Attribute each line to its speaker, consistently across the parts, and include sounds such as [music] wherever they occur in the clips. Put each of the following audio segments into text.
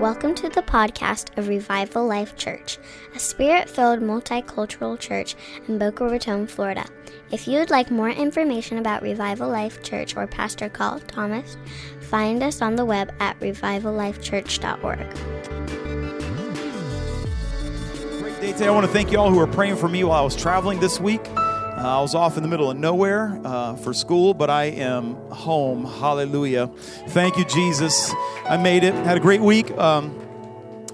Speaker 1: Welcome to the podcast of Revival Life Church, a spirit filled multicultural church in Boca Raton, Florida. If you would like more information about Revival Life Church or Pastor Carl Thomas, find us on the web at revivallifechurch.org.
Speaker 2: Great day today. I want to thank you all who are praying for me while I was traveling this week. Uh, I was off in the middle of nowhere uh, for school, but I am home. Hallelujah. Thank you, Jesus. I made it. Had a great week. Um,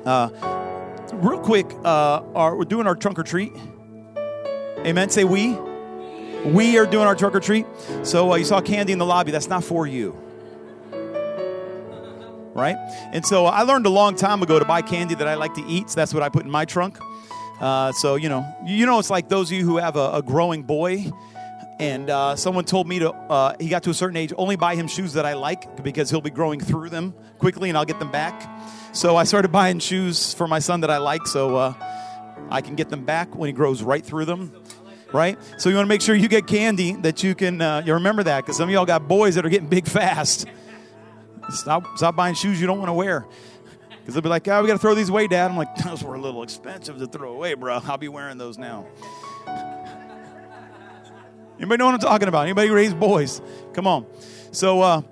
Speaker 2: uh, real quick, uh, our, we're doing our trunk or treat. Amen. Say we. We are doing our trunk or treat. So uh, you saw candy in the lobby. That's not for you. Right? And so I learned a long time ago to buy candy that I like to eat. So that's what I put in my trunk. Uh, so you know, you know, it's like those of you who have a, a growing boy, and uh, someone told me to. Uh, he got to a certain age, only buy him shoes that I like because he'll be growing through them quickly, and I'll get them back. So I started buying shoes for my son that I like, so uh, I can get them back when he grows right through them. Right, so you want to make sure you get candy that you can. Uh, you remember that because some of y'all got boys that are getting big fast. Stop, stop buying shoes you don't want to wear. Because they'll be like, oh, we got to throw these away, Dad. I'm like, [laughs] those were a little expensive to throw away, bro. I'll be wearing those now. [laughs] Anybody know what I'm talking about? Anybody raise boys? Come on. So, uh,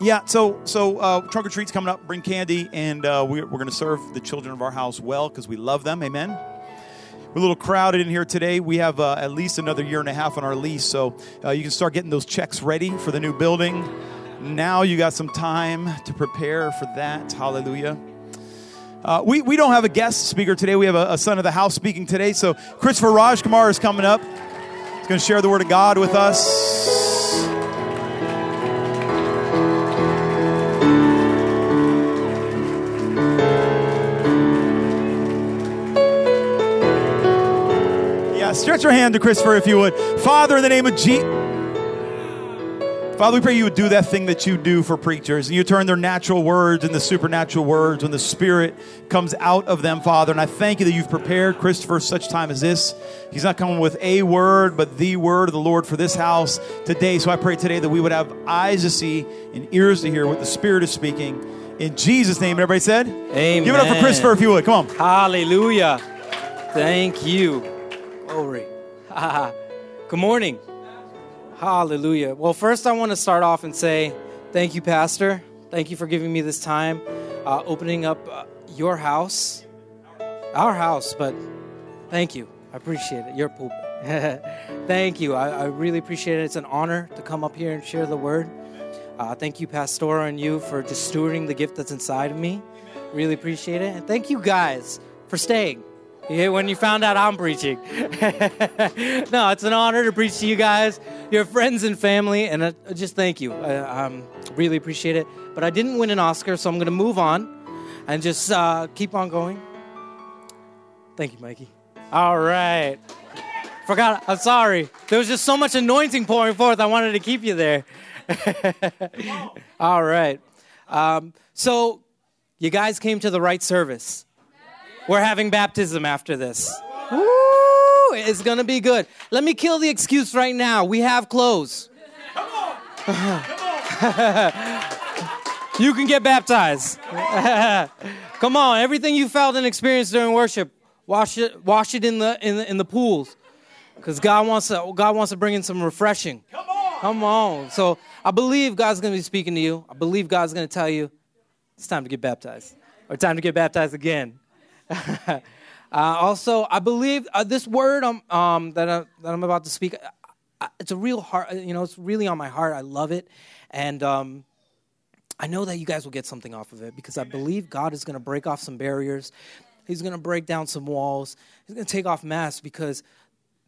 Speaker 2: yeah, so so uh, trunk or treat's coming up. Bring candy, and uh, we're, we're going to serve the children of our house well because we love them. Amen. We're a little crowded in here today. We have uh, at least another year and a half on our lease, so uh, you can start getting those checks ready for the new building. Now you got some time to prepare for that. Hallelujah. Uh, we, we don't have a guest speaker today. We have a, a, son of the house speaking today. So Christopher Rajkumar is coming up. He's going to share the word of God with us. Yeah, stretch your hand to Christopher if you would. Father, in the name of Jesus. Father, we pray you would do that thing that you do for preachers. And you turn their natural words into supernatural words when the Spirit comes out of them, Father. And I thank you that you've prepared Christopher such time as this. He's not coming with a word, but the word of the Lord for this house today. So I pray today that we would have eyes to see and ears to hear what the Spirit is speaking. In Jesus' name, everybody said?
Speaker 3: Amen.
Speaker 2: Give it up for Christopher if you would. Come on.
Speaker 3: Hallelujah. Thank you. Glory. [laughs] Good morning. Hallelujah. Well, first, I want to start off and say thank you, Pastor. Thank you for giving me this time, uh, opening up uh, your house, our house, but thank you. I appreciate it. Your pulpit. [laughs] thank you. I, I, really appreciate it. It's an honor to come up here and share the word. Uh, thank you, Pastora, and you for just stewarding the gift that's inside of me. Really appreciate it. And thank you guys for staying. Yeah, when you found out I'm preaching. [laughs] no, it's an honor to preach to you guys, your friends and family, and I, just thank you. I um, really appreciate it. But I didn't win an Oscar, so I'm going to move on and just uh, keep on going. Thank you, Mikey. All right. Forgot, I'm sorry. There was just so much anointing pouring forth, I wanted to keep you there. [laughs] All right. Um, so, you guys came to the right service. We're having baptism after this. Woo! It's going to be good. Let me kill the excuse right now. We have clothes. Come on. Come on. you can get baptized. [laughs] Come on. Everything you felt and experienced during worship, wash it wash it in the in the, in the pools. Cuz God wants to God wants to bring in some refreshing. Come on. Come on. So, I believe God's going to be speaking to you. I believe God's going to tell you it's time to get baptized. Or time to get baptized again. [laughs] uh, also, I believe uh, this word um, um, that, I, that I'm about to speak, uh, it's a real heart, you know, it's really on my heart. I love it. And um, I know that you guys will get something off of it because I believe God is going to break off some barriers. He's going to break down some walls. He's going to take off masks because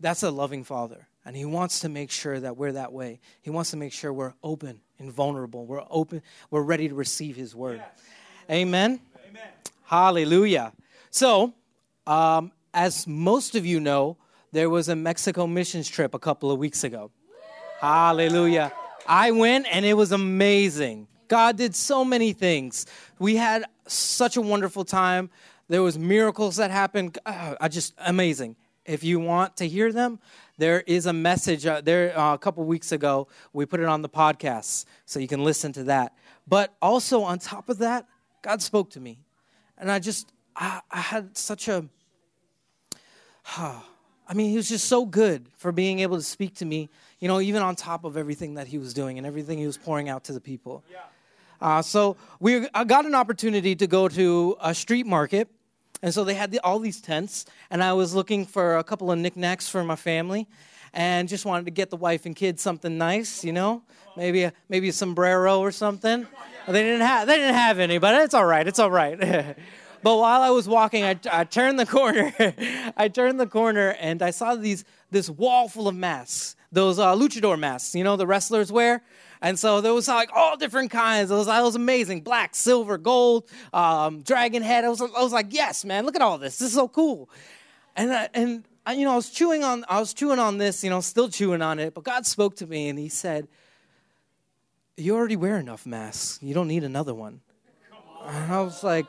Speaker 3: that's a loving father. And he wants to make sure that we're that way. He wants to make sure we're open and vulnerable. We're open, we're ready to receive his word. Yes. Amen. Amen. Hallelujah. So, um, as most of you know, there was a Mexico missions trip a couple of weeks ago. Hallelujah. I went and it was amazing. God did so many things. We had such a wonderful time. There was miracles that happened. Uh, I just amazing. If you want to hear them, there is a message uh, there uh, a couple weeks ago. We put it on the podcast, so you can listen to that. But also on top of that, God spoke to me and I just I, I had such a. I mean, he was just so good for being able to speak to me, you know, even on top of everything that he was doing and everything he was pouring out to the people. Yeah. Uh, so we I got an opportunity to go to a street market, and so they had the, all these tents, and I was looking for a couple of knickknacks for my family, and just wanted to get the wife and kids something nice, you know, maybe a, maybe a sombrero or something. They didn't have they didn't have any, but it's all right. It's all right. [laughs] but while I was walking, I, I turned the corner. [laughs] I turned the corner and I saw these this wall full of masks, those uh, luchador masks, you know, the wrestlers wear. And so there was like all different kinds. It was, it was amazing. Black, silver, gold, um, dragon head. I was, I was like, yes, man, look at all this. This is so cool. And, I, and I, you know, I was chewing on, I was chewing on this, you know, still chewing on it. But God spoke to me and he said, you already wear enough masks. You don't need another one. And I was like,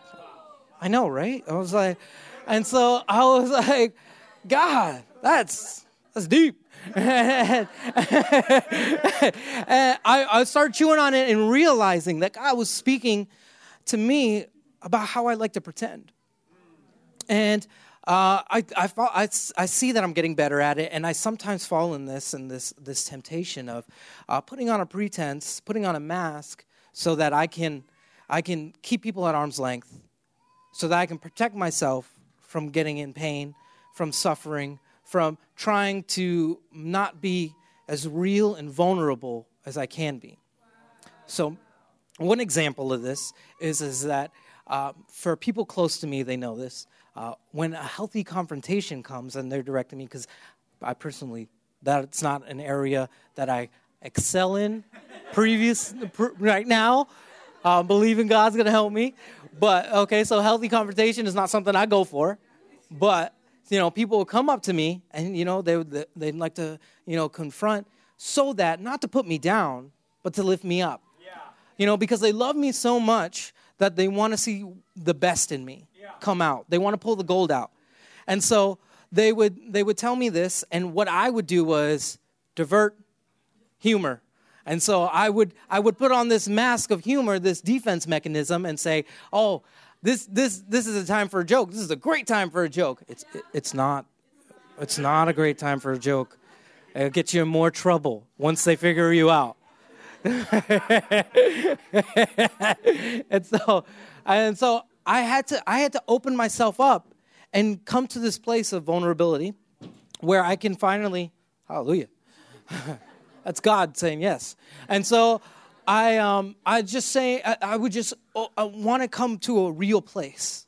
Speaker 3: I know, right? I was like, and so I was like, God, that's that's deep. [laughs] and I, I started chewing on it and realizing that God was speaking to me about how I like to pretend. And uh, I, I, I, I, see that I'm getting better at it, and I sometimes fall in this and this this temptation of uh, putting on a pretense, putting on a mask, so that I can I can keep people at arm's length, so that I can protect myself from getting in pain, from suffering, from trying to not be as real and vulnerable as I can be. So, one example of this is is that uh, for people close to me, they know this uh, when a healthy confrontation comes and they're directing me, because I personally, that's not an area that I excel in previous, pr- right now. Uh, believing God's going to help me. But, okay, so healthy confrontation is not something I go for. But, you know, people will come up to me and, you know, they would, they'd like to, you know, confront so that, not to put me down, but to lift me up. Yeah. You know, because they love me so much that they want to see the best in me come out. They want to pull the gold out. And so they would they would tell me this and what I would do was divert humor. And so I would I would put on this mask of humor, this defense mechanism and say, "Oh, this this this is a time for a joke. This is a great time for a joke." It's it, it's not it's not a great time for a joke. It'll get you in more trouble once they figure you out. [laughs] and so and so I had to I had to open myself up and come to this place of vulnerability where I can finally hallelujah. [laughs] That's God saying yes. And so I um I just say I, I would just uh, uh, oh, I want to come to a real place.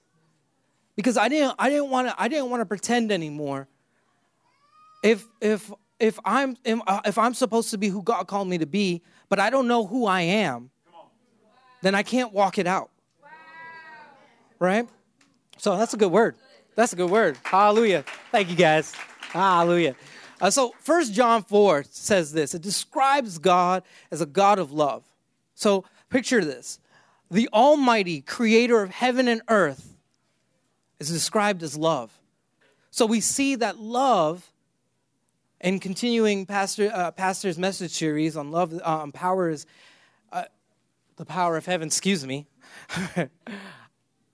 Speaker 3: Because I didn't I didn't want to I didn't want to pretend anymore. If if if I'm uh, if I'm supposed to be who God called me to be, but I don't know who I am, then I can't walk it out right? So that's a good word. That's a good word. Hallelujah. Thank you, guys. Hallelujah. Uh, so First John 4 says this it describes God as a God of love. So picture this the Almighty creator of heaven and earth is described as love. So we see that love, and continuing Pastor, uh, Pastor's message series on love, uh, power is uh, the power of heaven, excuse me. [laughs]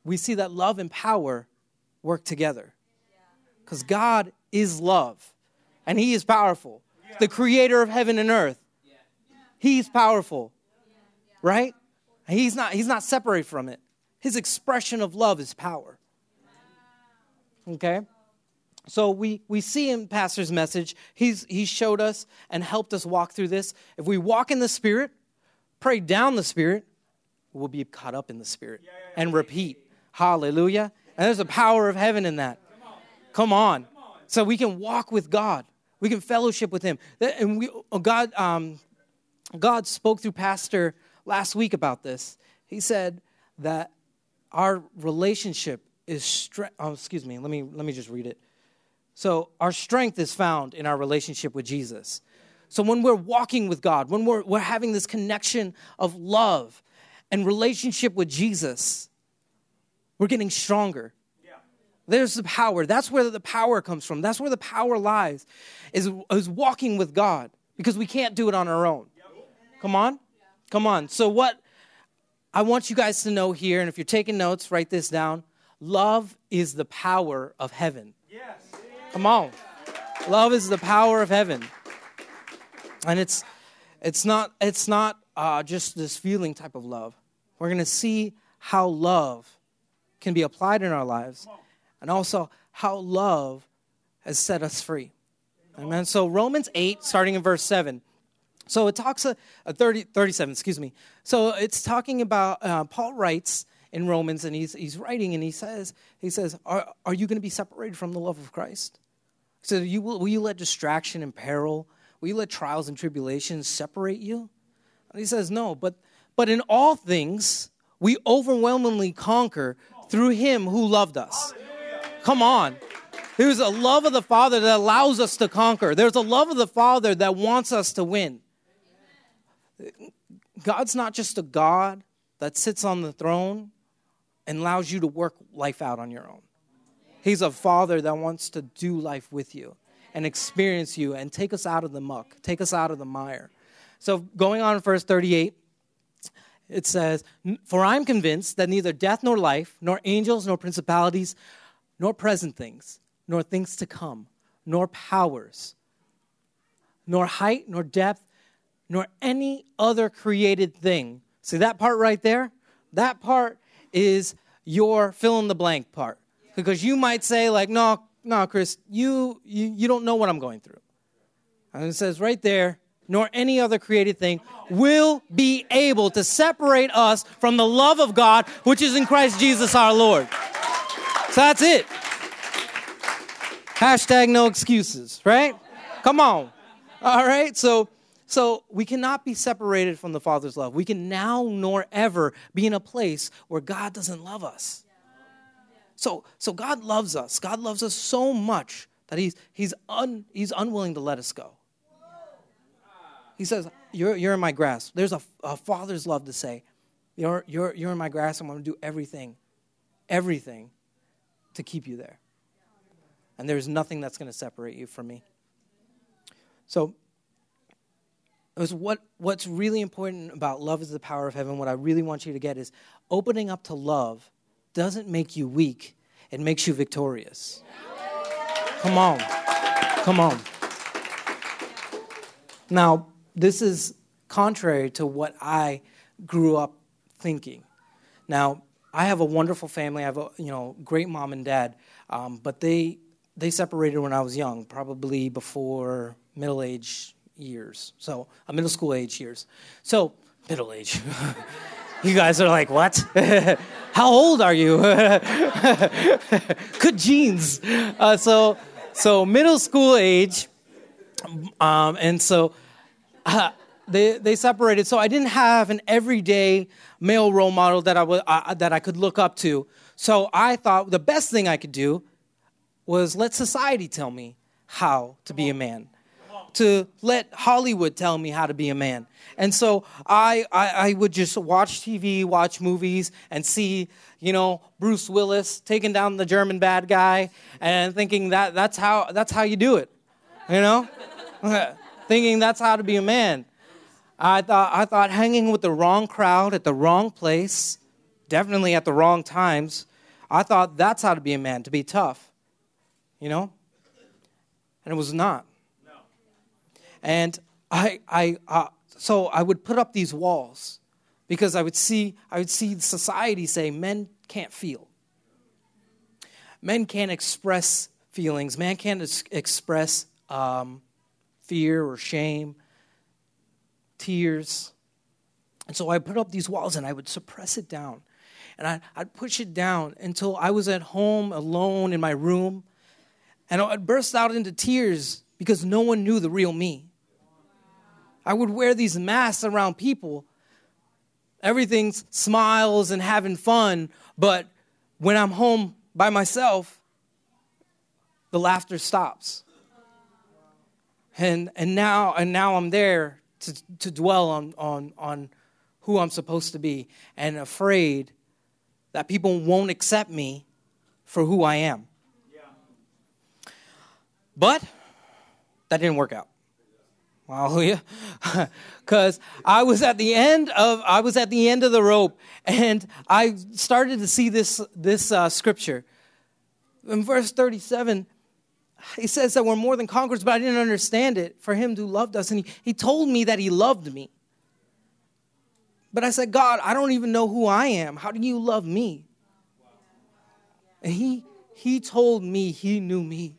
Speaker 3: we see that love and power work together. Because God is love and He is powerful. The creator of heaven and earth. He's powerful. Right? He's not, he's not separate from it. His expression of love is power. Okay? So we, we see in Pastor's message, he's, he showed us and helped us walk through this. If we walk in the Spirit, pray down the Spirit, we'll be caught up in the Spirit and repeat. Hallelujah. And there's a power of heaven in that. Come on. So we can walk with God. We can fellowship with Him. And we, oh, God, um, God spoke through Pastor last week about this. He said that our relationship is. Oh, excuse me. Let me let me just read it. So our strength is found in our relationship with Jesus. So when we're walking with God, when we're, we're having this connection of love and relationship with Jesus, we're getting stronger. There's the power. That's where the power comes from. That's where the power lies, is, is walking with God because we can't do it on our own. Come on? Come on. So, what I want you guys to know here, and if you're taking notes, write this down. love is the power of heaven. Come on. Love is the power of heaven. And it's it's not it's not uh, just this feeling type of love. We're going to see how love can be applied in our lives and also how love has set us free. Amen. So Romans 8 starting in verse 7 so it talks a, a 30, 37, excuse me. So it's talking about uh, Paul writes in Romans, and he's he's writing, and he says he says, "Are are you going to be separated from the love of Christ?" So you will, will you let distraction and peril, will you let trials and tribulations separate you? And he says, "No, but but in all things we overwhelmingly conquer through Him who loved us." Come on. There's a love of the Father that allows us to conquer. There's a love of the Father that wants us to win. God's not just a God that sits on the throne and allows you to work life out on your own. He's a father that wants to do life with you and experience you and take us out of the muck, take us out of the mire. So, going on in verse 38, it says, For I'm convinced that neither death nor life, nor angels, nor principalities, nor present things, nor things to come, nor powers, nor height, nor depth, nor any other created thing. See that part right there? That part is your fill in the blank part. Because you might say, like, no, no, Chris, you, you, you don't know what I'm going through. And it says right there, nor any other created thing will be able to separate us from the love of God, which is in Christ Jesus our Lord. So that's it. Hashtag no excuses, right? Come on. All right, so so we cannot be separated from the Father's love. We can now nor ever be in a place where God doesn't love us. So, so God loves us. God loves us so much that he's, he's, un, he's unwilling to let us go. He says, You're, you're in my grasp. There's a, a father's love to say, you're, you're, you're in my grasp. I'm going to do everything, everything to keep you there. And there's nothing that's going to separate you from me. So is what, what's really important about love is the power of heaven. What I really want you to get is opening up to love doesn't make you weak, it makes you victorious. Come on. Come on. Now, this is contrary to what I grew up thinking. Now, I have a wonderful family. I have a you know great mom and dad, um, but they they separated when I was young, probably before middle age years. So, a middle school age years. So, middle age. [laughs] you guys are like, what? [laughs] How old are you? [laughs] Good genes. Uh, so, so middle school age, um, and so uh, they they separated. So I didn't have an everyday male role model that I was uh, that I could look up to. So I thought the best thing I could do was let society tell me how to be a man to let Hollywood tell me how to be a man. And so I, I, I, would just watch TV, watch movies, and see, you know, Bruce Willis taking down the German bad guy and thinking that that's how, that's how you do it, you know? [laughs] thinking that's how to be a man. I thought, I thought hanging with the wrong crowd at the wrong place, definitely at the wrong times, I thought that's how to be a man, to be tough, you know? And it was not. And I, I, uh, so I would put up these walls because I would see, I would see society say men can't feel. Men can't express feelings. Man can't ex- express um, fear or shame, tears. And so I put up these walls and I would suppress it down. And I, I'd push it down until I was at home alone in my room. And I'd burst out into tears because no one knew the real me. I would wear these masks around people. Everything's smiles and having fun, but when I'm home by myself, the laughter stops. And, and, now, and now I'm there to, to dwell on, on, on who I'm supposed to be and afraid that people won't accept me for who I am. Yeah. But that didn't work out. Hallelujah. [laughs] Cuz I was at the end of I was at the end of the rope and I started to see this this uh, scripture. In verse 37, he says that we're more than conquerors, but I didn't understand it for him who loved us. And he, he told me that he loved me. But I said, God, I don't even know who I am. How do you love me? And he, he told me he knew me.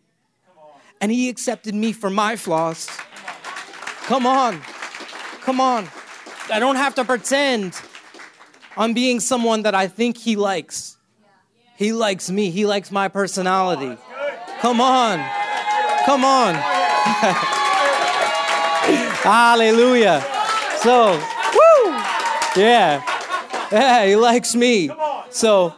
Speaker 3: And he accepted me for my flaws. Come on. Come on. I don't have to pretend I'm being someone that I think he likes. He likes me. He likes my personality. Come on. Come on. [laughs] Hallelujah. So, woo. Yeah. Yeah, he likes me. So,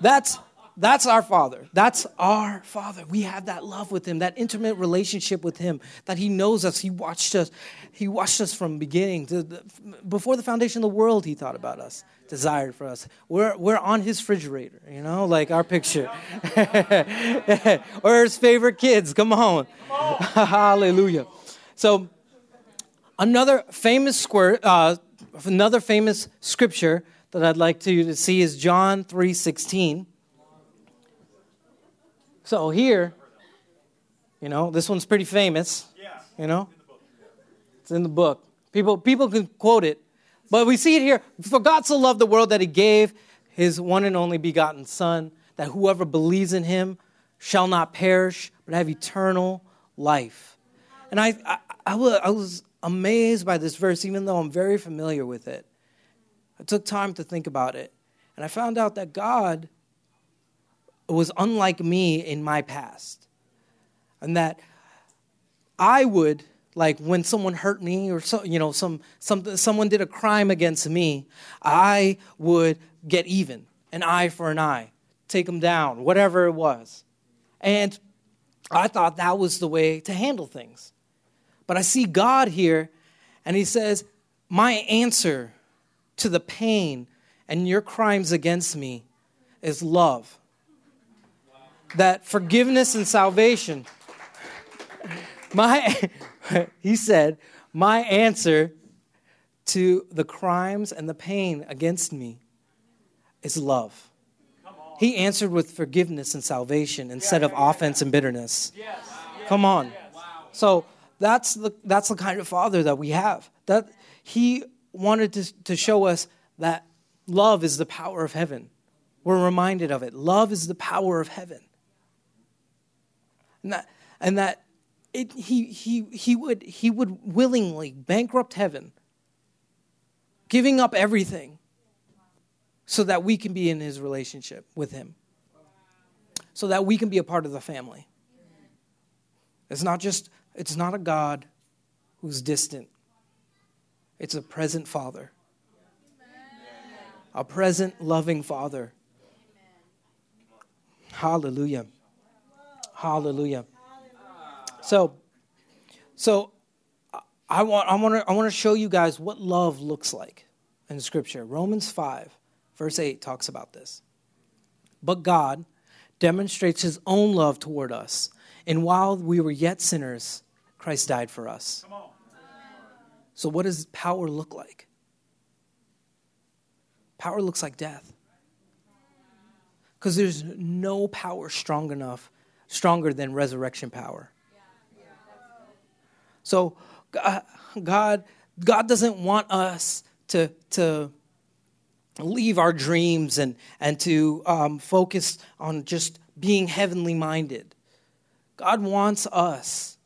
Speaker 3: that's that's our father. That's our father. We have that love with him, that intimate relationship with him, that he knows us. He watched us. He watched us from beginning to the, before the foundation of the world. He thought about us, desired for us. We're we're on his refrigerator, you know, like our picture. [laughs] or his favorite kids. Come on, Come [laughs] on. hallelujah. So another famous square, uh, another famous scripture that I'd like to, to see is John three sixteen. So here, you know, this one's pretty famous. You know, it's in the book. People, people can quote it, but we see it here. For God so loved the world that He gave His one and only begotten Son, that whoever believes in Him shall not perish, but have eternal life. And I, I, I, was, I was amazed by this verse, even though I'm very familiar with it. I took time to think about it, and I found out that God was unlike me in my past. And that I would, like when someone hurt me or so, you know, some, some, someone did a crime against me, I would get even, an eye for an eye, take them down, whatever it was. And I thought that was the way to handle things. But I see God here, and He says, My answer to the pain and your crimes against me is love that forgiveness and salvation, my, [laughs] he said, my answer to the crimes and the pain against me is love. He answered with forgiveness and salvation instead of offense and bitterness. Come on. So that's the, that's the kind of father that we have. That he wanted to, to show us that love is the power of heaven. We're reminded of it. Love is the power of heaven and that, and that it, he, he, he, would, he would willingly bankrupt heaven, giving up everything so that we can be in his relationship with him, so that we can be a part of the family. It's not just, it's not a God who's distant, it's a present Father. A present, loving Father. Hallelujah. Hallelujah. So, so I want I want to I want to show you guys what love looks like in Scripture. Romans five, verse eight talks about this. But God demonstrates His own love toward us, and while we were yet sinners, Christ died for us. So, what does power look like? Power looks like death. Because there's no power strong enough stronger than resurrection power. So God, God doesn't want us to, to leave our dreams and, and to um, focus on just being heavenly minded. God wants us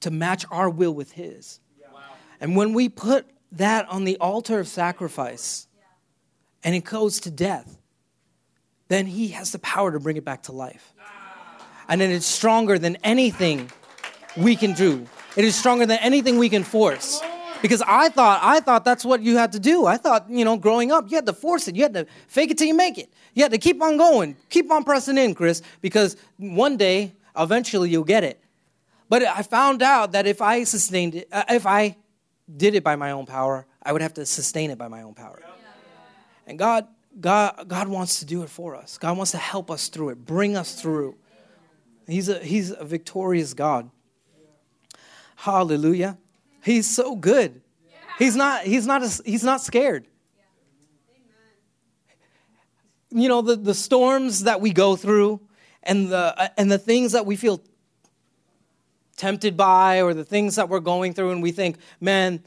Speaker 3: to match our will with His. And when we put that on the altar of sacrifice and it goes to death, then He has the power to bring it back to life and then it is stronger than anything we can do. It is stronger than anything we can force. Because I thought I thought that's what you had to do. I thought, you know, growing up, you had to force it. You had to fake it till you make it. You had to keep on going. Keep on pressing in, Chris, because one day, eventually you'll get it. But I found out that if I sustained it, uh, if I did it by my own power, I would have to sustain it by my own power. And God God God wants to do it for us. God wants to help us through it, bring us through. He's a, he's a victorious God. Hallelujah. He's so good. He's not he's not a, he's not scared. You know the, the storms that we go through and the uh, and the things that we feel tempted by or the things that we're going through and we think, man,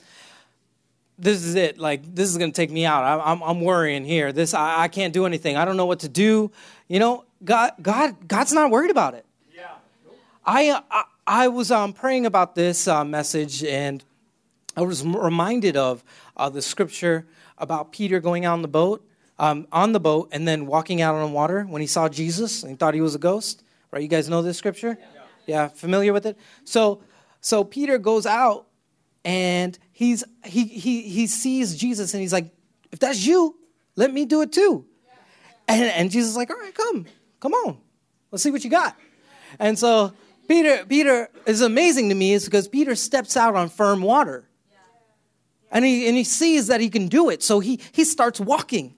Speaker 3: this is it. Like this is going to take me out. I, am I'm worrying here. This I, I can't do anything. I don't know what to do. You know, God God God's not worried about it. Yeah. I I, I was um, praying about this uh, message and I was reminded of uh, the scripture about Peter going out on the boat, um, on the boat, and then walking out on water when he saw Jesus and he thought he was a ghost. Right? You guys know this scripture? Yeah. yeah, familiar with it. So, so Peter goes out and he's he he he sees Jesus and he's like, if that's you, let me do it too. And and Jesus is like, all right, come, come on, let's see what you got. And so Peter Peter is amazing to me is because Peter steps out on firm water. And he, and he sees that he can do it. So he, he starts walking.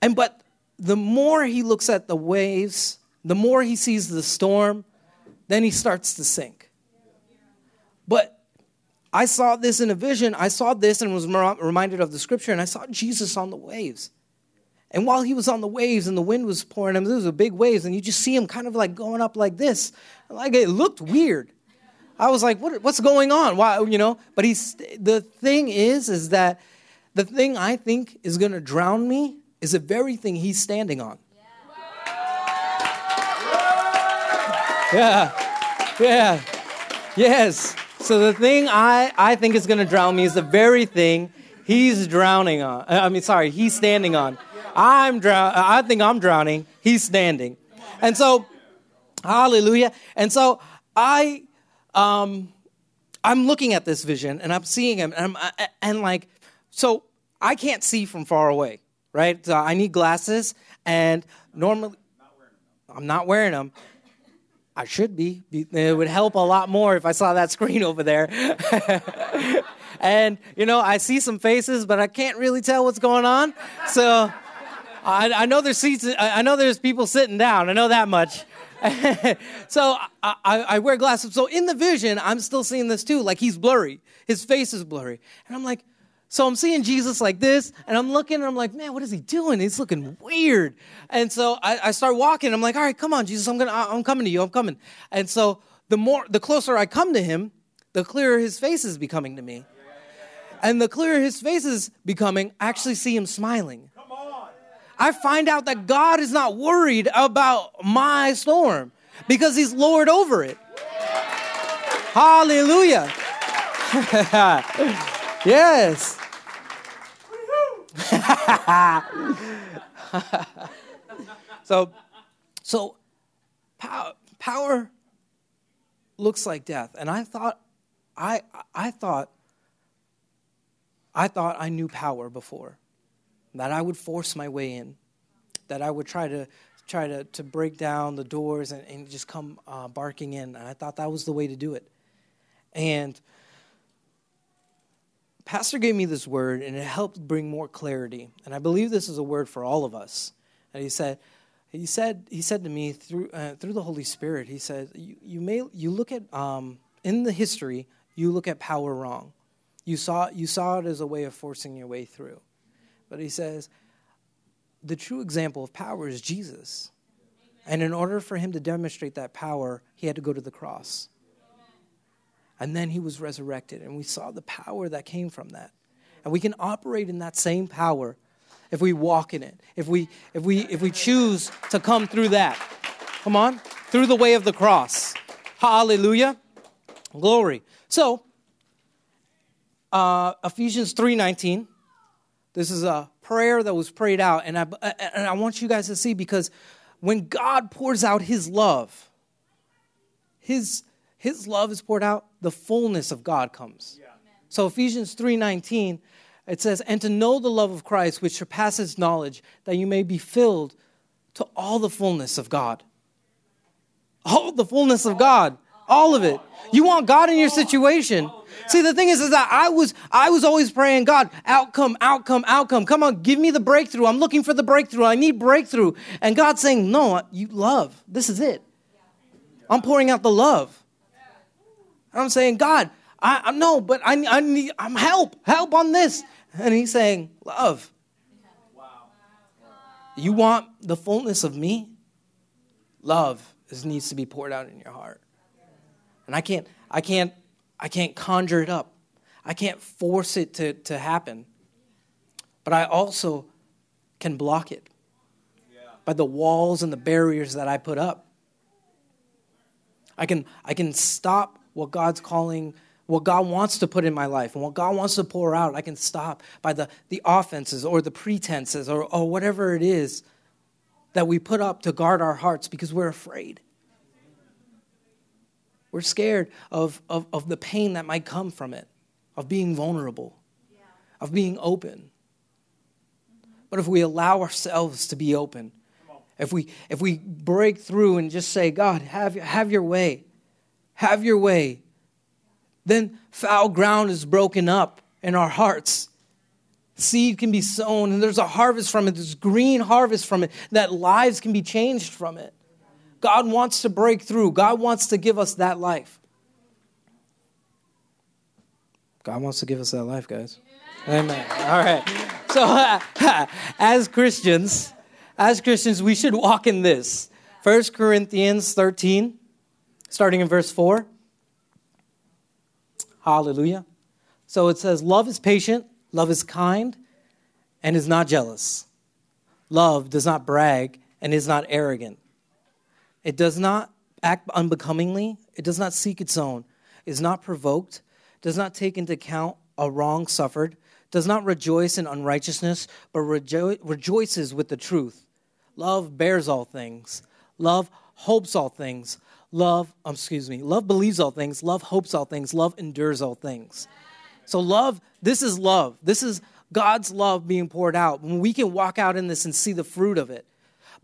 Speaker 3: And but the more he looks at the waves, the more he sees the storm, then he starts to sink. But I saw this in a vision. I saw this and was reminded of the scripture, and I saw Jesus on the waves. And while he was on the waves and the wind was pouring, him, was a big waves, and you just see him kind of like going up like this. Like it looked weird. I was like, what, what's going on? Why, you know? But he's, the thing is, is that the thing I think is going to drown me is the very thing he's standing on. Yeah. Yeah. Yes. So the thing I, I think is going to drown me is the very thing he's drowning on. I mean, sorry, he's standing on. I'm drown. I think I'm drowning. He's standing. And so, hallelujah. And so I um, I'm looking at this vision and I'm seeing him, and, I'm, and like, so I can't see from far away, right? So I need glasses, and normally, I'm not wearing them. I should be. It would help a lot more if I saw that [laughs] screen over there. [laughs] and, you know, I see some faces, but I can't really tell what's going on. So I, I know there's seats, I know there's people sitting down. I know that much. [laughs] so I, I, wear glasses. So in the vision, I'm still seeing this too. Like he's blurry. His face is blurry. And I'm like, so I'm seeing Jesus like this, and I'm looking, and I'm like, man, what is he doing? He's looking weird. And so I, I start walking. I'm like, all right, come on, Jesus, I'm gonna, I'm coming to you. I'm coming. And so the more, the closer I come to him, the clearer his face is becoming to me. And the clearer his face is becoming, I actually see him smiling. I find out that God is not worried about my storm because He's Lord over it. Hallelujah. [laughs] yes. [laughs] so, so power, power looks like death, and I thought, I, I thought, I thought I knew power before that I would force my way in, that I would try to try to, to break down the doors and, and just come uh, barking in. And I thought that was the way to do it. And Pastor gave me this word, and it helped bring more clarity. And I believe this is a word for all of us. And he said, he said, he said to me through uh, through the Holy Spirit, he said, you, you may you look at um, in the history, you look at power wrong. You saw you saw it as a way of forcing your way through. But he says, the true example of power is Jesus. And in order for him to demonstrate that power, he had to go to the cross. And then he was resurrected. And we saw the power that came from that. And we can operate in that same power if we walk in it, if we, if we, if we choose to come through that. Come on, through the way of the cross. Hallelujah. Glory. So, uh, Ephesians 3.19 this is a prayer that was prayed out, and I, and I want you guys to see because when God pours out His love, His, his love is poured out, the fullness of God comes. Yeah. So Ephesians 3.19, it says, And to know the love of Christ, which surpasses knowledge, that you may be filled to all the fullness of God. All the fullness of God. All of it. You want God in your situation. See, the thing is, is that I was, I was always praying, God, outcome, outcome, outcome. Come on, give me the breakthrough. I'm looking for the breakthrough. I need breakthrough. And God's saying, no, you love. This is it. I'm pouring out the love. I'm saying, God, I, I no, but I, I need, I'm help, help on this. And he's saying, love. You want the fullness of me? Love is, needs to be poured out in your heart. And I can't, I can't, I can't conjure it up. I can't force it to, to happen. But I also can block it by the walls and the barriers that I put up. I can, I can stop what God's calling, what God wants to put in my life and what God wants to pour out. I can stop by the, the offenses or the pretenses or, or whatever it is that we put up to guard our hearts because we're afraid. We're scared of, of, of the pain that might come from it, of being vulnerable, of being open. But if we allow ourselves to be open, if we if we break through and just say, God, have, have your way, have your way, then foul ground is broken up in our hearts. Seed can be sown, and there's a harvest from it, there's green harvest from it, that lives can be changed from it. God wants to break through, God wants to give us that life. God wants to give us that life, guys. Amen. All right. So, uh, [laughs] as Christians, as Christians, we should walk in this. 1 Corinthians 13, starting in verse 4. Hallelujah. So it says, Love is patient, love is kind, and is not jealous. Love does not brag and is not arrogant. It does not act unbecomingly, it does not seek its own, is not provoked, does not take into account a wrong suffered, does not rejoice in unrighteousness, but rejo- rejoices with the truth. Love bears all things. Love hopes all things. Love, um, excuse me, love believes all things. Love hopes all things. Love endures all things. So, love, this is love. This is God's love being poured out. When we can walk out in this and see the fruit of it.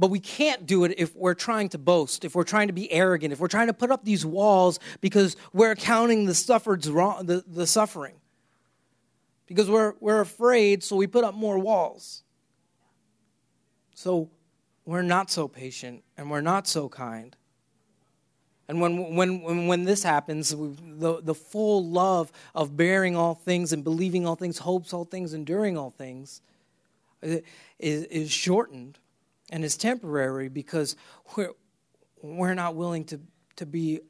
Speaker 3: But we can't do it if we're trying to boast, if we're trying to be arrogant, if we're trying to put up these walls because we're counting the suffered's wrong, the, the suffering because we're, we're afraid, so we put up more walls. So we're not so patient and we're not so kind. And when, when, when, when this happens, the, the full love of bearing all things and believing all things, hopes all things, enduring all things, uh, is, is shortened and it's temporary because we're, we're not willing to, to be,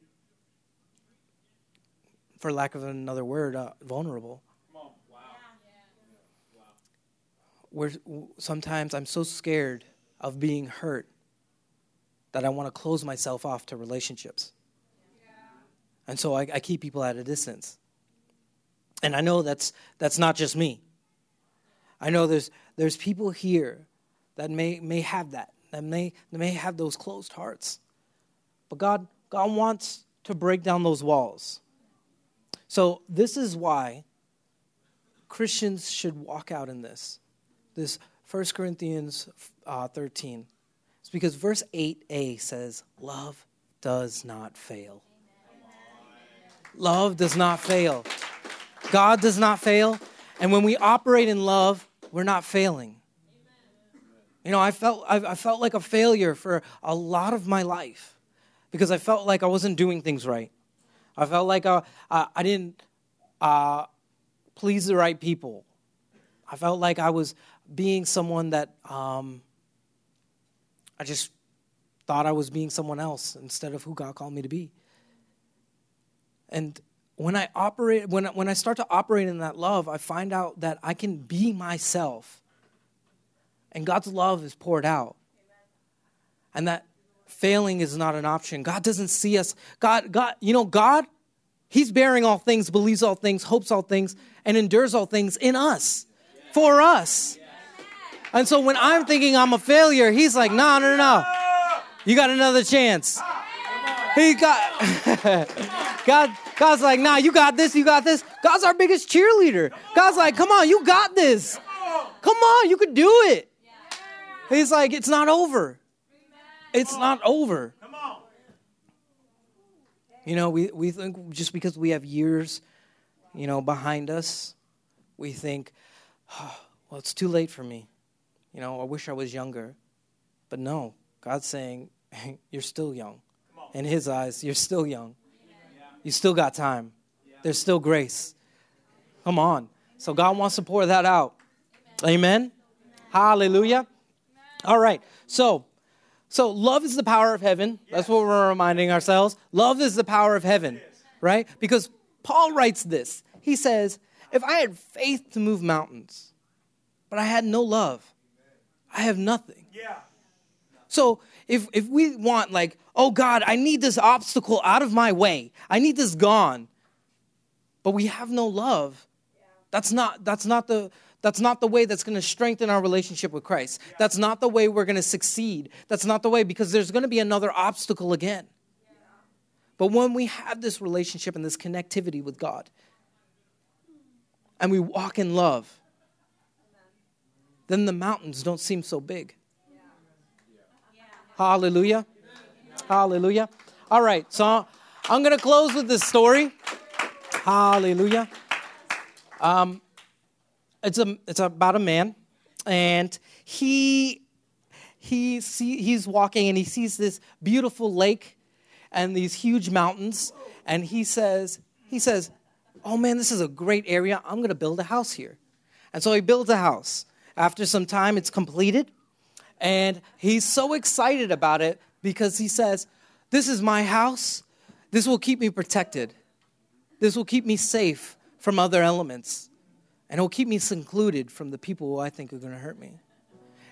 Speaker 3: for lack of another word, uh, vulnerable. we're, sometimes I'm so scared of being hurt that I want to close myself off to relationships. And so I, I, keep people at a distance. And I know that's, that's not just me. I know there's, there's people here that may, may have that, that may, that may have those closed hearts. But God, God wants to break down those walls. So this is why Christians should walk out in this this 1 Corinthians uh, 13. It's because verse 8a says, Love does not fail. Love does not fail. God does not fail. And when we operate in love, we're not failing. You know, I felt, I, felt like a failure for a lot of my life because I felt like I wasn't doing things right. I felt like I, I, I didn't uh, please the right people. I felt like I was being someone that um, I just thought I was being someone else instead of who God called me to be. And when I operate, when, when I start to operate in that love, I find out that I can be myself. And God's love is poured out. And that failing is not an option. God doesn't see us. God, God, you know, God, He's bearing all things, believes all things, hopes all things, and endures all things in us, for us. And so when I'm thinking I'm a failure, he's like, no, no, no. You got another chance. He got [laughs] God, God's like, nah, you got this, you got this. God's our biggest cheerleader. God's like, come on, you got this. Come on, you could do it. He's like, it's not over. It's not over. You know, we, we think just because we have years, you know, behind us, we think, oh, well, it's too late for me. You know, I wish I was younger. But no, God's saying, [laughs] you're still young. In His eyes, you're still young. You still got time. There's still grace. Come on. So God wants to pour that out. Amen. Hallelujah. All right. So, so love is the power of heaven. That's what we're reminding ourselves. Love is the power of heaven, right? Because Paul writes this. He says, "If I had faith to move mountains, but I had no love, I have nothing."
Speaker 2: Yeah.
Speaker 3: So if if we want like, oh God, I need this obstacle out of my way. I need this gone. But we have no love. Yeah. That's not that's not the that's not the way that's going to strengthen our relationship with Christ. That's not the way we're going to succeed. That's not the way because there's going to be another obstacle again. But when we have this relationship and this connectivity with God, and we walk in love, then the mountains don't seem so big. Hallelujah. Hallelujah. All right, so I'm going to close with this story. Hallelujah. Um, it's a it's about a man, and he he see, he's walking and he sees this beautiful lake and these huge mountains, and he says he says, "Oh man, this is a great area. I'm going to build a house here." And so he builds a house. After some time, it's completed, and he's so excited about it because he says, "This is my house. This will keep me protected. This will keep me safe from other elements." And it will keep me secluded from the people who I think are going to hurt me.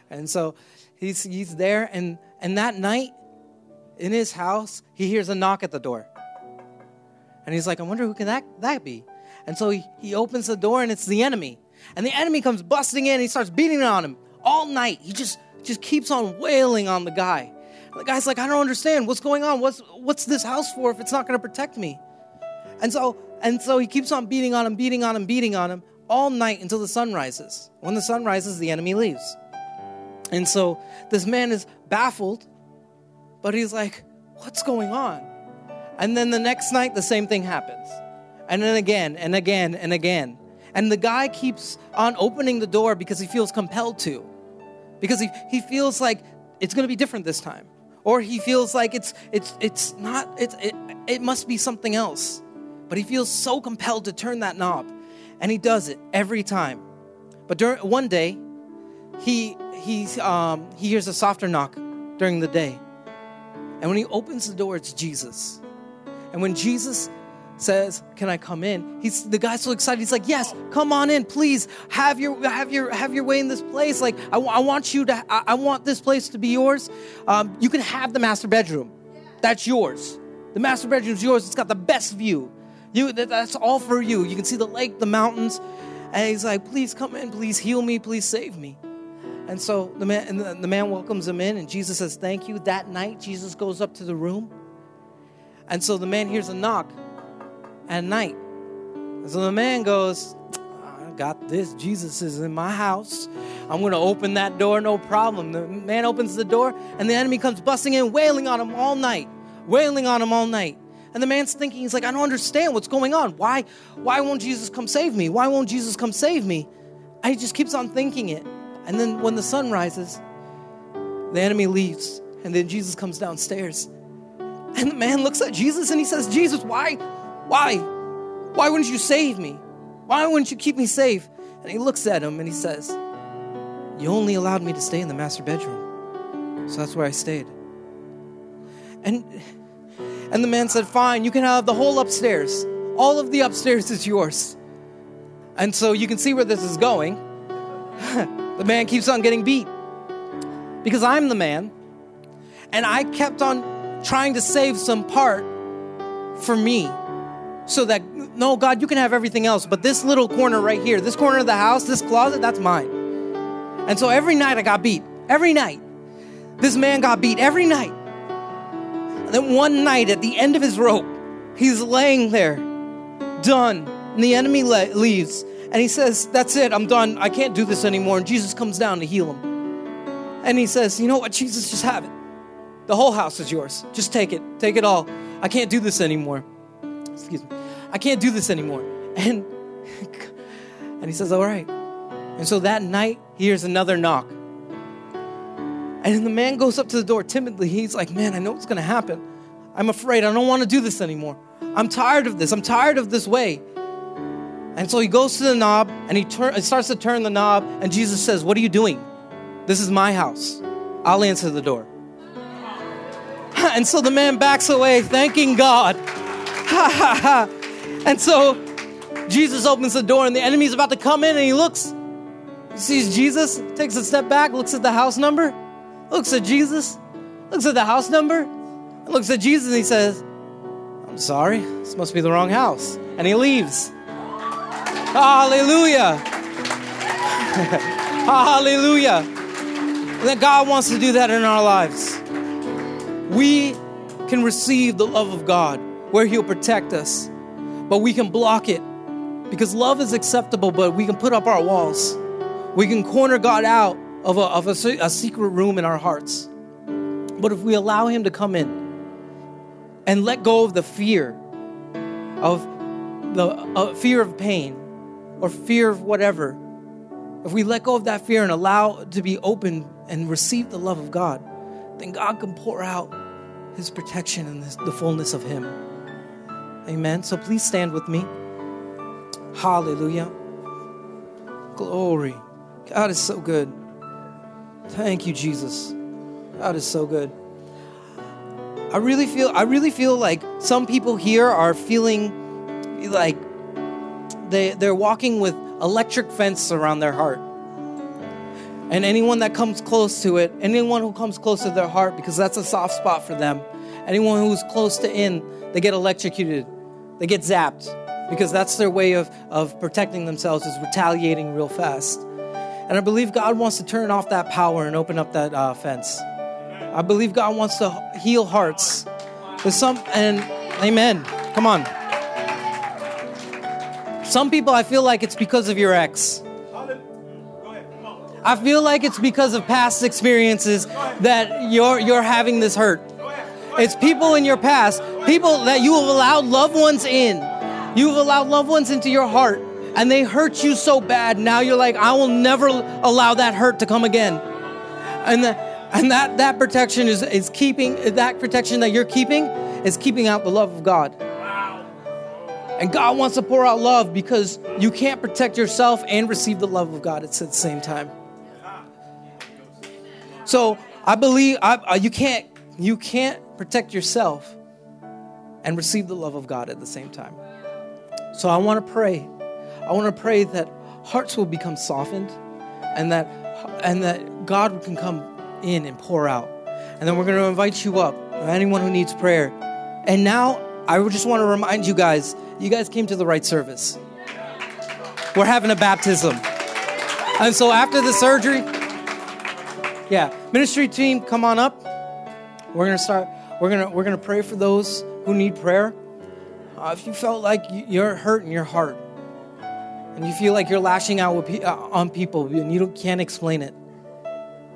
Speaker 3: And so he's, he's there, and, and that night in his house, he hears a knock at the door. And he's like, I wonder who can that, that be? And so he, he opens the door, and it's the enemy. And the enemy comes busting in, and he starts beating on him all night. He just, just keeps on wailing on the guy. The guy's like, I don't understand. What's going on? What's, what's this house for if it's not going to protect me? And so, and so he keeps on beating on him, beating on him, beating on him all night until the sun rises. When the sun rises, the enemy leaves. And so this man is baffled, but he's like, What's going on? And then the next night, the same thing happens. And then again, and again, and again. And the guy keeps on opening the door because he feels compelled to, because he, he feels like it's going to be different this time. Or he feels like it's, it's, it's not, it's, it, it must be something else. But he feels so compelled to turn that knob and he does it every time. But during one day, he he um, he hears a softer knock during the day, and when he opens the door, it's Jesus. And when Jesus says, "Can I come in?" He's the guy's so excited. He's like, "Yes, come on in, please. Have your have your have your way in this place. Like, I, I want you to. I, I, want this place to be yours. Um, you can have the master bedroom. That's yours. The master bedroom's yours. It's got the best view. You, that's all for you. You can see the lake, the mountains. And he's like, please come in, please heal me, please save me. And so the man, and the, the man welcomes him in, and Jesus says, Thank you. That night, Jesus goes up to the room. And so the man hears a knock at night. And so the man goes, I got this. Jesus is in my house. I'm going to open that door, no problem. The man opens the door, and the enemy comes busting in, wailing on him all night, wailing on him all night. And the man's thinking, he's like, I don't understand what's going on. Why, why won't Jesus come save me? Why won't Jesus come save me? And he just keeps on thinking it. And then when the sun rises, the enemy leaves. And then Jesus comes downstairs. And the man looks at Jesus and he says, Jesus, why? Why? Why wouldn't you save me? Why wouldn't you keep me safe? And he looks at him and he says, You only allowed me to stay in the master bedroom. So that's where I stayed. And and the man said, Fine, you can have the whole upstairs. All of the upstairs is yours. And so you can see where this is going. [laughs] the man keeps on getting beat because I'm the man. And I kept on trying to save some part for me so that, no, God, you can have everything else, but this little corner right here, this corner of the house, this closet, that's mine. And so every night I got beat. Every night. This man got beat every night. And then one night at the end of his rope, he's laying there, done. And the enemy le- leaves. And he says, That's it, I'm done. I can't do this anymore. And Jesus comes down to heal him. And he says, You know what, Jesus, just have it. The whole house is yours. Just take it. Take it all. I can't do this anymore. Excuse me. I can't do this anymore. [laughs] And and he says, All right. And so that night, he hears another knock. And the man goes up to the door timidly. He's like, Man, I know what's going to happen. I'm afraid. I don't want to do this anymore. I'm tired of this. I'm tired of this way. And so he goes to the knob and he turn, starts to turn the knob, and Jesus says, What are you doing? This is my house. I'll answer the door. [laughs] And so the man backs away, thanking God. [laughs] and so Jesus opens the door, and the enemy's about to come in, and he looks, he sees Jesus, takes a step back, looks at the house number, looks at Jesus, looks at the house number, looks at Jesus, and he says, I'm sorry, this must be the wrong house. And he leaves. Hallelujah. [laughs] Hallelujah. That God wants to do that in our lives. We can receive the love of God where He'll protect us, but we can block it because love is acceptable, but we can put up our walls. We can corner God out of a, of a, a secret room in our hearts. But if we allow Him to come in and let go of the fear of the uh, fear of pain or fear of whatever, if we let go of that fear and allow to be open and receive the love of God, then God can pour out His protection and the fullness of Him. Amen. So please stand with me. Hallelujah. Glory. God is so good. Thank you, Jesus. God is so good. I really feel I really feel like some people here are feeling like they they're walking with electric fence around their heart. And anyone that comes close to it, anyone who comes close to their heart, because that's a soft spot for them, anyone who's close to in, they get electrocuted, they get zapped, because that's their way of, of protecting themselves, is retaliating real fast. And I believe God wants to turn off that power and open up that uh, fence. I believe God wants to heal hearts. Some, and amen. Come on. Some people, I feel like it's because of your ex. I feel like it's because of past experiences that you're, you're having this hurt. It's people in your past, people that you have allowed loved ones in. You've allowed loved ones into your heart, and they hurt you so bad. Now you're like, I will never allow that hurt to come again. And, the, and that, that protection is, is keeping, that protection that you're keeping is keeping out the love of God. And God wants to pour out love because you can't protect yourself and receive the love of God at the same time. So I believe I, you can't you can't protect yourself and receive the love of God at the same time. So I want to pray. I want to pray that hearts will become softened and that and that God can come in and pour out. And then we're going to invite you up, anyone who needs prayer. And now I just want to remind you guys you guys came to the right service. We're having a baptism. And so after the surgery, yeah, ministry team, come on up. We're gonna start. We're gonna we're gonna pray for those who need prayer. Uh, if you felt like you're hurt in your heart, and you feel like you're lashing out pe- uh, on people and you can't explain it,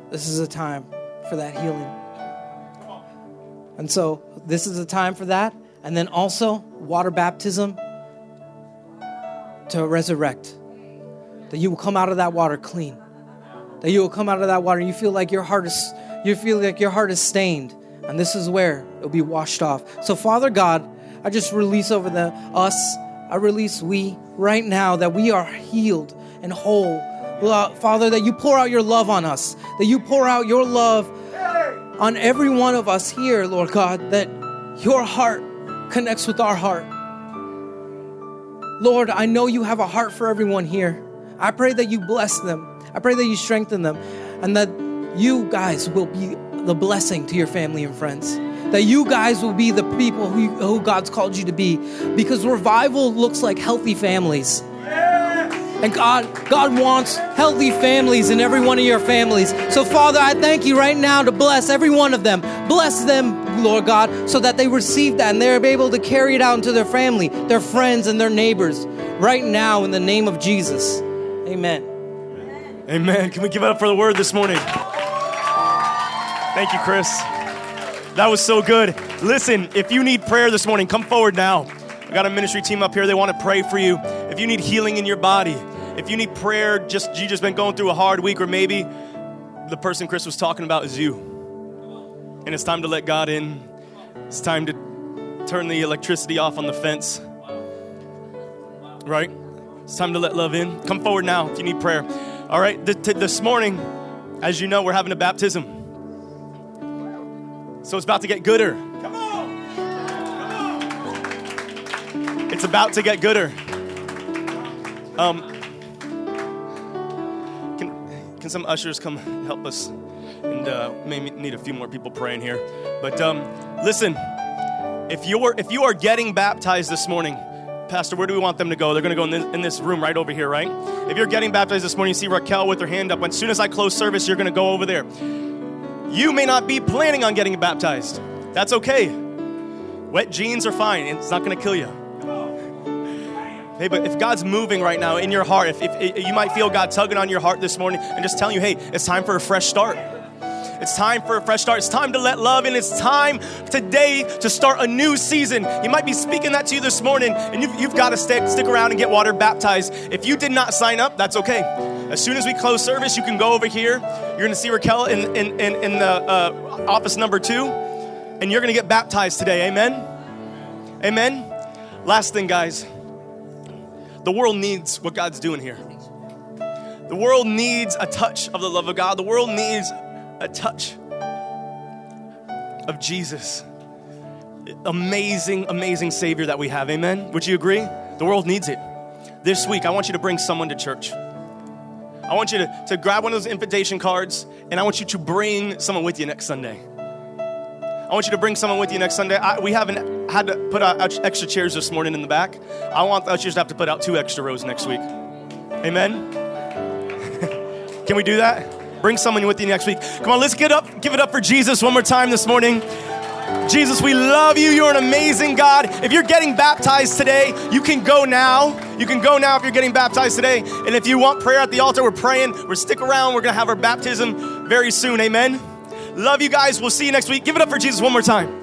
Speaker 3: this is a time for that healing. And so this is a time for that. And then also water baptism to resurrect. That you will come out of that water clean. That you will come out of that water you feel like your heart is you feel like your heart is stained. And this is where it'll be washed off. So Father God, I just release over the us, I release we right now that we are healed and whole. Father, that you pour out your love on us, that you pour out your love on every one of us here, Lord God, that your heart connects with our heart. Lord, I know you have a heart for everyone here. I pray that you bless them. I pray that you strengthen them and that you guys will be the blessing to your family and friends. That you guys will be the people who, who God's called you to be. Because revival looks like healthy families. And God, God wants healthy families in every one of your families. So, Father, I thank you right now to bless every one of them. Bless them, Lord God, so that they receive that and they're able to carry it out into their family, their friends, and their neighbors right now in the name of Jesus. Amen.
Speaker 4: Amen. Can we give it up for the word this morning? Thank you, Chris. That was so good. Listen, if you need prayer this morning, come forward now. I got a ministry team up here. They want to pray for you. If you need healing in your body, if you need prayer, just you just been going through a hard week, or maybe the person Chris was talking about is you. And it's time to let God in. It's time to turn the electricity off on the fence. Right? It's time to let love in. Come forward now if you need prayer. All right, this morning, as you know, we're having a baptism. So it's about to get gooder. Come on! Come on! It's about to get gooder. Um, can, can some ushers come help us? And uh, maybe need a few more people praying here. But um, listen, if you're if you are getting baptized this morning, Pastor, where do we want them to go? They're going to go in this, in this, room right over here, right? If you're getting baptized this morning, you see Raquel with her hand up. As soon as I close service, you're going to go over there. You may not be planning on getting baptized. That's okay. Wet jeans are fine. It's not going to kill you. Hey, but if God's moving right now in your heart, if, if, if you might feel God tugging on your heart this morning and just telling you, hey, it's time for a fresh start. It's time for a fresh start. It's time to let love in. It's time today to start a new season. He might be speaking that to you this morning, and you've, you've got to stick, stick around and get water baptized. If you did not sign up, that's okay. As soon as we close service, you can go over here. You're going to see Raquel in, in, in, in the uh, office number two, and you're going to get baptized today. Amen? Amen? Last thing, guys. The world needs what God's doing here. The world needs a touch of the love of God. The world needs a touch of Jesus. Amazing, amazing Savior that we have. Amen? Would you agree? The world needs it. This week, I want you to bring someone to church. I want you to, to grab one of those invitation cards and I want you to bring someone with you next Sunday. I want you to bring someone with you next Sunday. I, we haven't had to put out extra chairs this morning in the back. I want us to have to put out two extra rows next week. Amen? [laughs] Can we do that? Bring someone with you next week. Come on, let's get up, give it up for Jesus one more time this morning. Jesus, we love you. You're an amazing God. If you're getting baptized today, you can go now. You can go now if you're getting baptized today. And if you want prayer at the altar, we're praying. We're stick around. We're going to have our baptism very soon. Amen. Love you guys. We'll see you next week. Give it up for Jesus one more time.